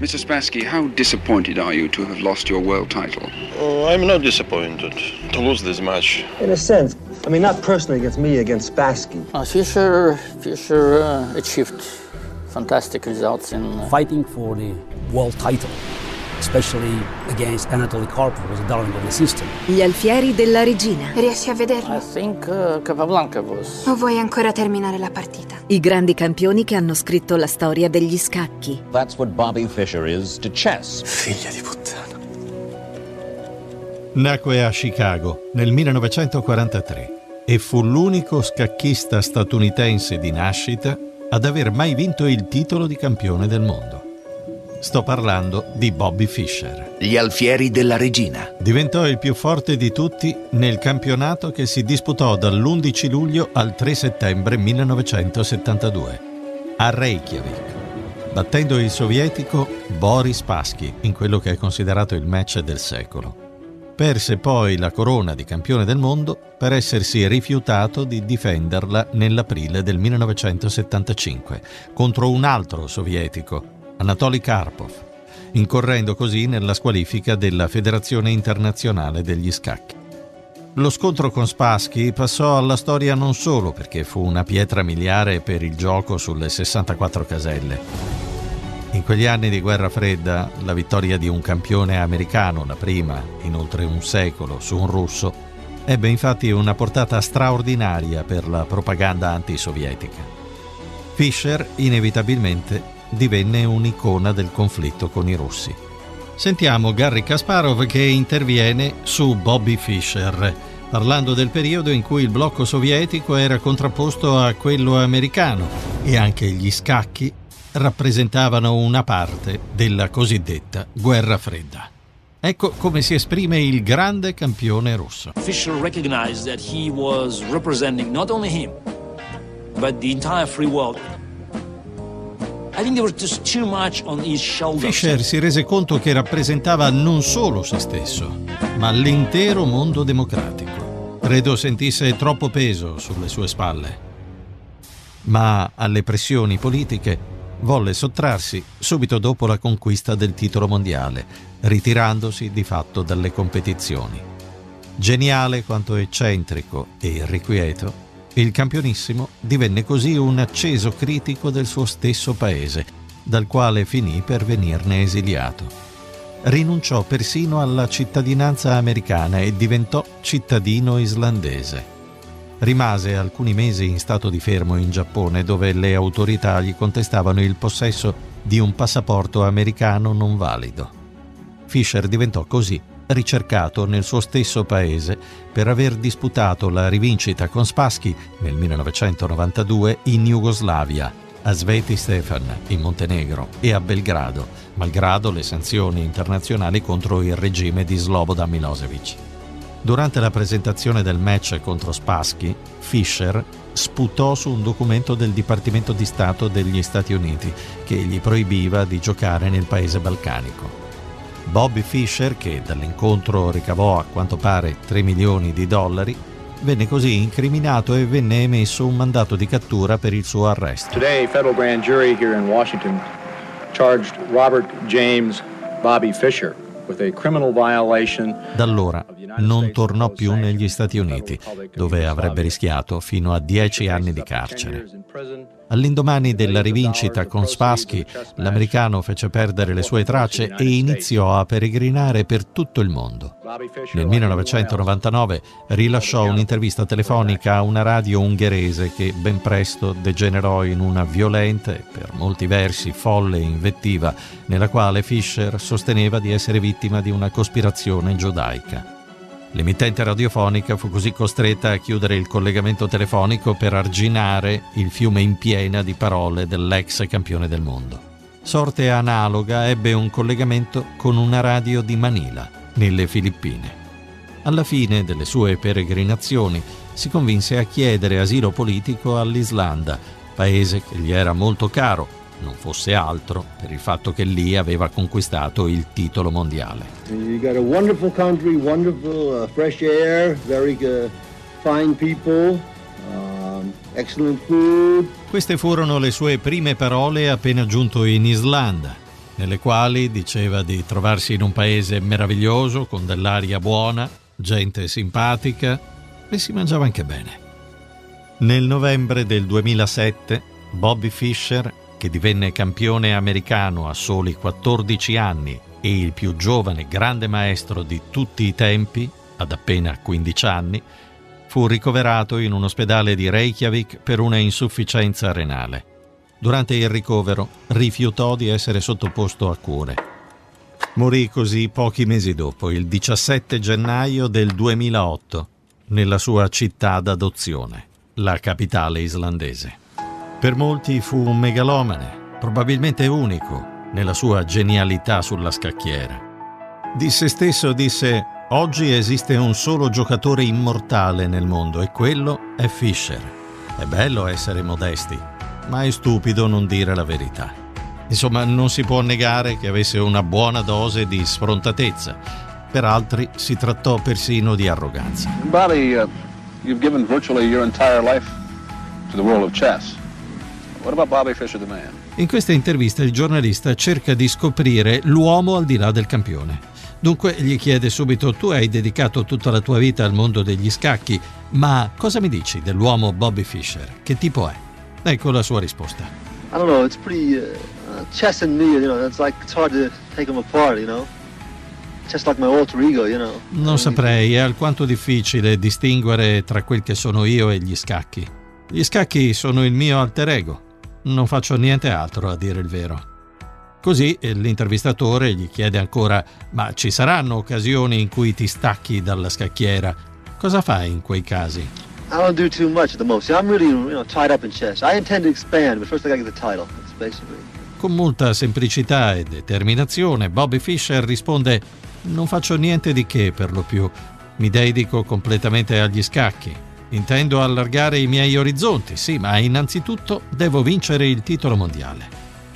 Mr. Spassky, how disappointed are you to have lost your world title? Oh, I'm not disappointed to lose this match. In a sense, I mean, not personally against me, against Spassky. Uh, Fischer, Fischer uh, achieved fantastic results in uh, fighting for the world title. Especially against Anatoly Karpov, was a darling of the system. Gli alfieri della regina. Riesci a vederlo? I think uh, Capablanca was. O vuoi ancora terminare la partita? I grandi campioni che hanno scritto la storia degli scacchi. That's what Bobby Fischer is to chess. Figlia di puttana. Nacque a Chicago nel 1943 e fu l'unico scacchista statunitense di nascita ad aver mai vinto il titolo di campione del mondo. Sto parlando di Bobby Fischer. Gli alfieri della regina. Diventò il più forte di tutti nel campionato che si disputò dall'11 luglio al 3 settembre 1972 a Reykjavik, battendo il sovietico Boris Pasky in quello che è considerato il match del secolo. Perse poi la corona di campione del mondo per essersi rifiutato di difenderla nell'aprile del 1975 contro un altro sovietico, Anatoly Karpov, incorrendo così nella squalifica della Federazione Internazionale degli Scacchi. Lo scontro con Spassky passò alla storia non solo perché fu una pietra miliare per il gioco sulle 64 caselle, in quegli anni di guerra fredda, la vittoria di un campione americano, la prima in oltre un secolo, su un russo, ebbe infatti una portata straordinaria per la propaganda antisovietica. Fischer inevitabilmente divenne un'icona del conflitto con i russi. Sentiamo Garry Kasparov che interviene su Bobby Fischer, parlando del periodo in cui il blocco sovietico era contrapposto a quello americano e anche gli scacchi rappresentavano una parte della cosiddetta guerra fredda. Ecco come si esprime il grande campione russo. Fischer recognized that he was representing not only him, but the entire. Fischer si rese conto che rappresentava non solo se stesso, ma l'intero mondo democratico. Credo sentisse troppo peso sulle sue spalle. Ma alle pressioni politiche volle sottrarsi subito dopo la conquista del titolo mondiale, ritirandosi di fatto dalle competizioni. Geniale quanto eccentrico e irrequieto, il campionissimo divenne così un acceso critico del suo stesso paese, dal quale finì per venirne esiliato. Rinunciò persino alla cittadinanza americana e diventò cittadino islandese rimase alcuni mesi in stato di fermo in Giappone dove le autorità gli contestavano il possesso di un passaporto americano non valido. Fischer diventò così ricercato nel suo stesso paese per aver disputato la rivincita con Spassky nel 1992 in Jugoslavia, a Sveti Stefan in Montenegro e a Belgrado, malgrado le sanzioni internazionali contro il regime di Slobodan Milosevic. Durante la presentazione del match contro Spassky, Fischer sputò su un documento del Dipartimento di Stato degli Stati Uniti che gli proibiva di giocare nel paese balcanico. Bobby Fischer, che dall'incontro ricavò a quanto pare 3 milioni di dollari, venne così incriminato e venne emesso un mandato di cattura per il suo arresto. Today, federal grand jury here in Washington charged Robert James Bobby Fischer da allora non tornò più negli Stati Uniti, dove avrebbe rischiato fino a dieci anni di carcere. All'indomani della rivincita con Spassky, l'americano fece perdere le sue tracce e iniziò a peregrinare per tutto il mondo. Nel 1999 rilasciò un'intervista telefonica a una radio ungherese che ben presto degenerò in una violenta e per molti versi folle invettiva nella quale Fischer sosteneva di essere vittima di una cospirazione giudaica. L'emittente radiofonica fu così costretta a chiudere il collegamento telefonico per arginare il fiume in piena di parole dell'ex campione del mondo. Sorte analoga ebbe un collegamento con una radio di Manila, nelle Filippine. Alla fine delle sue peregrinazioni si convinse a chiedere asilo politico all'Islanda, paese che gli era molto caro non fosse altro per il fatto che lì aveva conquistato il titolo mondiale. You got a wonderful country, wonderful uh, fresh air, very uh, fine people, um, excellent food. Queste furono le sue prime parole appena giunto in Islanda. nelle quali diceva di trovarsi in un paese meraviglioso, con dell'aria buona, gente simpatica e si mangiava anche bene. Nel novembre del 2007 Bobby Fischer, che divenne campione americano a soli 14 anni e il più giovane grande maestro di tutti i tempi, ad appena 15 anni, fu ricoverato in un ospedale di Reykjavik per una insufficienza renale. Durante il ricovero rifiutò di essere sottoposto a cure. Morì così pochi mesi dopo, il 17 gennaio del 2008, nella sua città d'adozione, la capitale islandese. Per molti fu un megalomane, probabilmente unico nella sua genialità sulla scacchiera. Di se stesso disse Oggi esiste un solo giocatore immortale nel mondo e quello è Fischer. È bello essere modesti, ma è stupido non dire la verità. Insomma, non si può negare che avesse una buona dose di sfrontatezza. Per altri si trattò persino di arroganza. Bobby, uh, you've given virtually your entire life to the world of chess. In questa intervista il giornalista cerca di scoprire l'uomo al di là del campione. Dunque gli chiede subito, tu hai dedicato tutta la tua vita al mondo degli scacchi, ma cosa mi dici dell'uomo Bobby Fischer? Che tipo è? Ecco la sua risposta. I don't know, it's pretty, uh, chess and me, you know, it's like, it's hard to take them apart, you know. Just like my alter ego, you know. Non saprei, è alquanto difficile distinguere tra quel che sono io e gli scacchi. Gli scacchi sono il mio alter ego. Non faccio niente altro, a dire il vero. Così l'intervistatore gli chiede ancora: Ma ci saranno occasioni in cui ti stacchi dalla scacchiera? Cosa fai in quei casi? I don't do too much at the moment. See, I'm really, you know, tied up in chess. I intend to expand, but first I gotta get the title. That's basically. Con molta semplicità e determinazione, Bobby Fischer risponde: Non faccio niente di che per lo più. Mi dedico completamente agli scacchi. Intendo allargare i miei orizzonti, sì, ma innanzitutto devo vincere il titolo mondiale.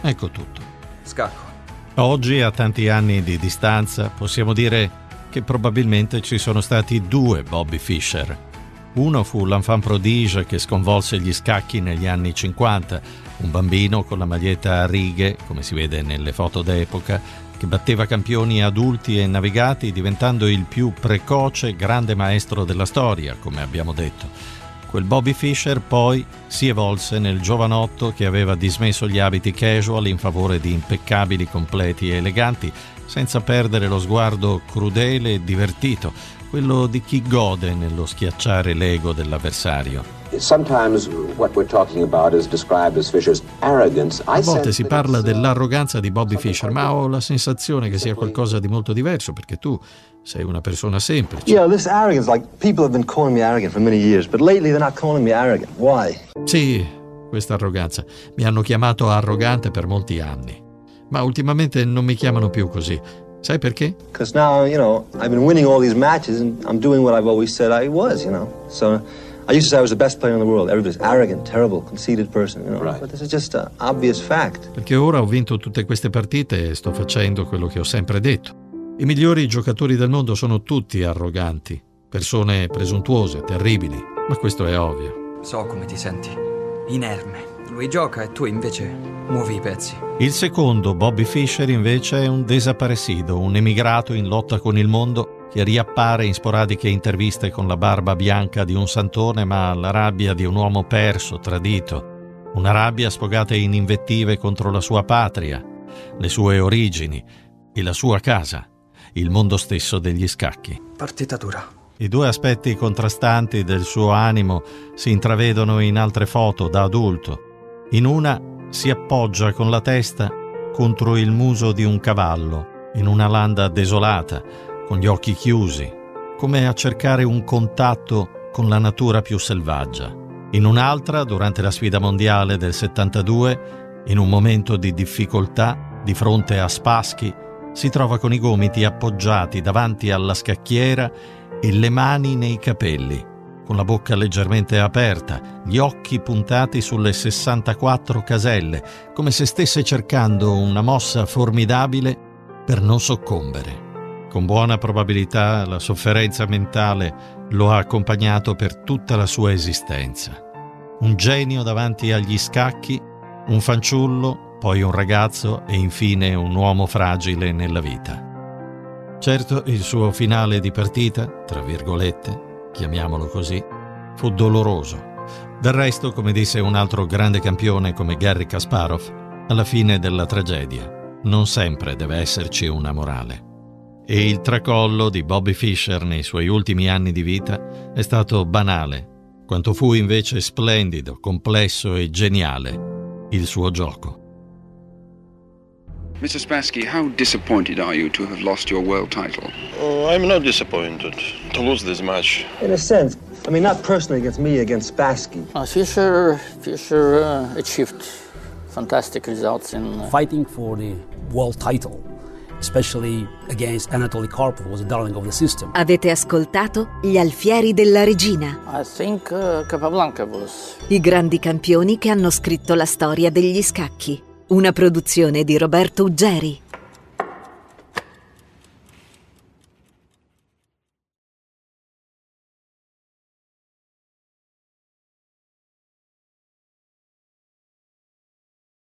Ecco tutto. Scacco. Oggi, a tanti anni di distanza, possiamo dire che probabilmente ci sono stati due Bobby Fischer. Uno fu l'enfant prodige che sconvolse gli scacchi negli anni 50, un bambino con la maglietta a righe, come si vede nelle foto d'epoca, che batteva campioni adulti e navigati diventando il più precoce grande maestro della storia, come abbiamo detto. Quel Bobby Fischer poi si evolse nel giovanotto che aveva dismesso gli abiti casual in favore di impeccabili completi e eleganti, senza perdere lo sguardo crudele e divertito, quello di chi gode nello schiacciare l'ego dell'avversario. A volte si parla dell'arroganza di Bobby Fischer, ma ho la sensazione che sia qualcosa di molto diverso, perché tu sei una persona semplice. You know, this arrogance, like people have been calling me arrogant for many years, but lately they're not calling me arrogant. Why? Sì, questa arroganza. Mi hanno chiamato arrogante per molti anni, ma ultimamente non mi chiamano più così. Sai perché? Because now, you know, I've been winning all these matches and I'm doing what I've always said I was, you know. So I used to say I was the best player in the world. Everybody's arrogant, terrible, conceited person, you know. Right. But this is just an obvious fact. Perché ora ho vinto tutte queste partite e sto facendo quello che ho sempre detto. I migliori giocatori del mondo sono tutti arroganti, persone presuntuose, terribili, ma questo è ovvio. So come ti senti, inerme. Lui gioca e tu invece muovi i pezzi. Il secondo, Bobby Fischer, invece è un desaparecido, un emigrato in lotta con il mondo che riappare in sporadiche interviste con la barba bianca di un santone, ma la rabbia di un uomo perso, tradito. Una rabbia sfogata in invettive contro la sua patria, le sue origini e la sua casa, il mondo stesso degli scacchi. Partita dura. I due aspetti contrastanti del suo animo si intravedono in altre foto da adulto. In una si appoggia con la testa contro il muso di un cavallo, in una landa desolata, con gli occhi chiusi, come a cercare un contatto con la natura più selvaggia. In un'altra, durante la sfida mondiale del 72, in un momento di difficoltà, di fronte a spaschi, si trova con i gomiti appoggiati davanti alla scacchiera e le mani nei capelli con la bocca leggermente aperta, gli occhi puntati sulle 64 caselle, come se stesse cercando una mossa formidabile per non soccombere. Con buona probabilità la sofferenza mentale lo ha accompagnato per tutta la sua esistenza. Un genio davanti agli scacchi, un fanciullo poi un ragazzo e infine un uomo fragile nella vita. Certo, il suo finale di partita, tra virgolette, chiamiamolo così, fu doloroso. Del resto, come disse un altro grande campione come Garry Kasparov, alla fine della tragedia non sempre deve esserci una morale. E il tracollo di Bobby Fischer nei suoi ultimi anni di vita è stato banale, quanto fu invece splendido, complesso e geniale il suo gioco. Mr. Spassky, how disappointed are you to have lost your world title? Oh, I'm not disappointed to lose this match. In a sense, I mean, not personally against me, against Spassky. Uh, Fischer, Fischer uh, achieved fantastic results in. Uh, Fighting for the world title, especially against Anatoly Karpov, was a darling of the system. Avete ascoltato Gli alfieri della regina, I think uh, Capablanca was i grandi campioni che hanno scritto la storia degli scacchi. Una produzione di Roberto Uggeri.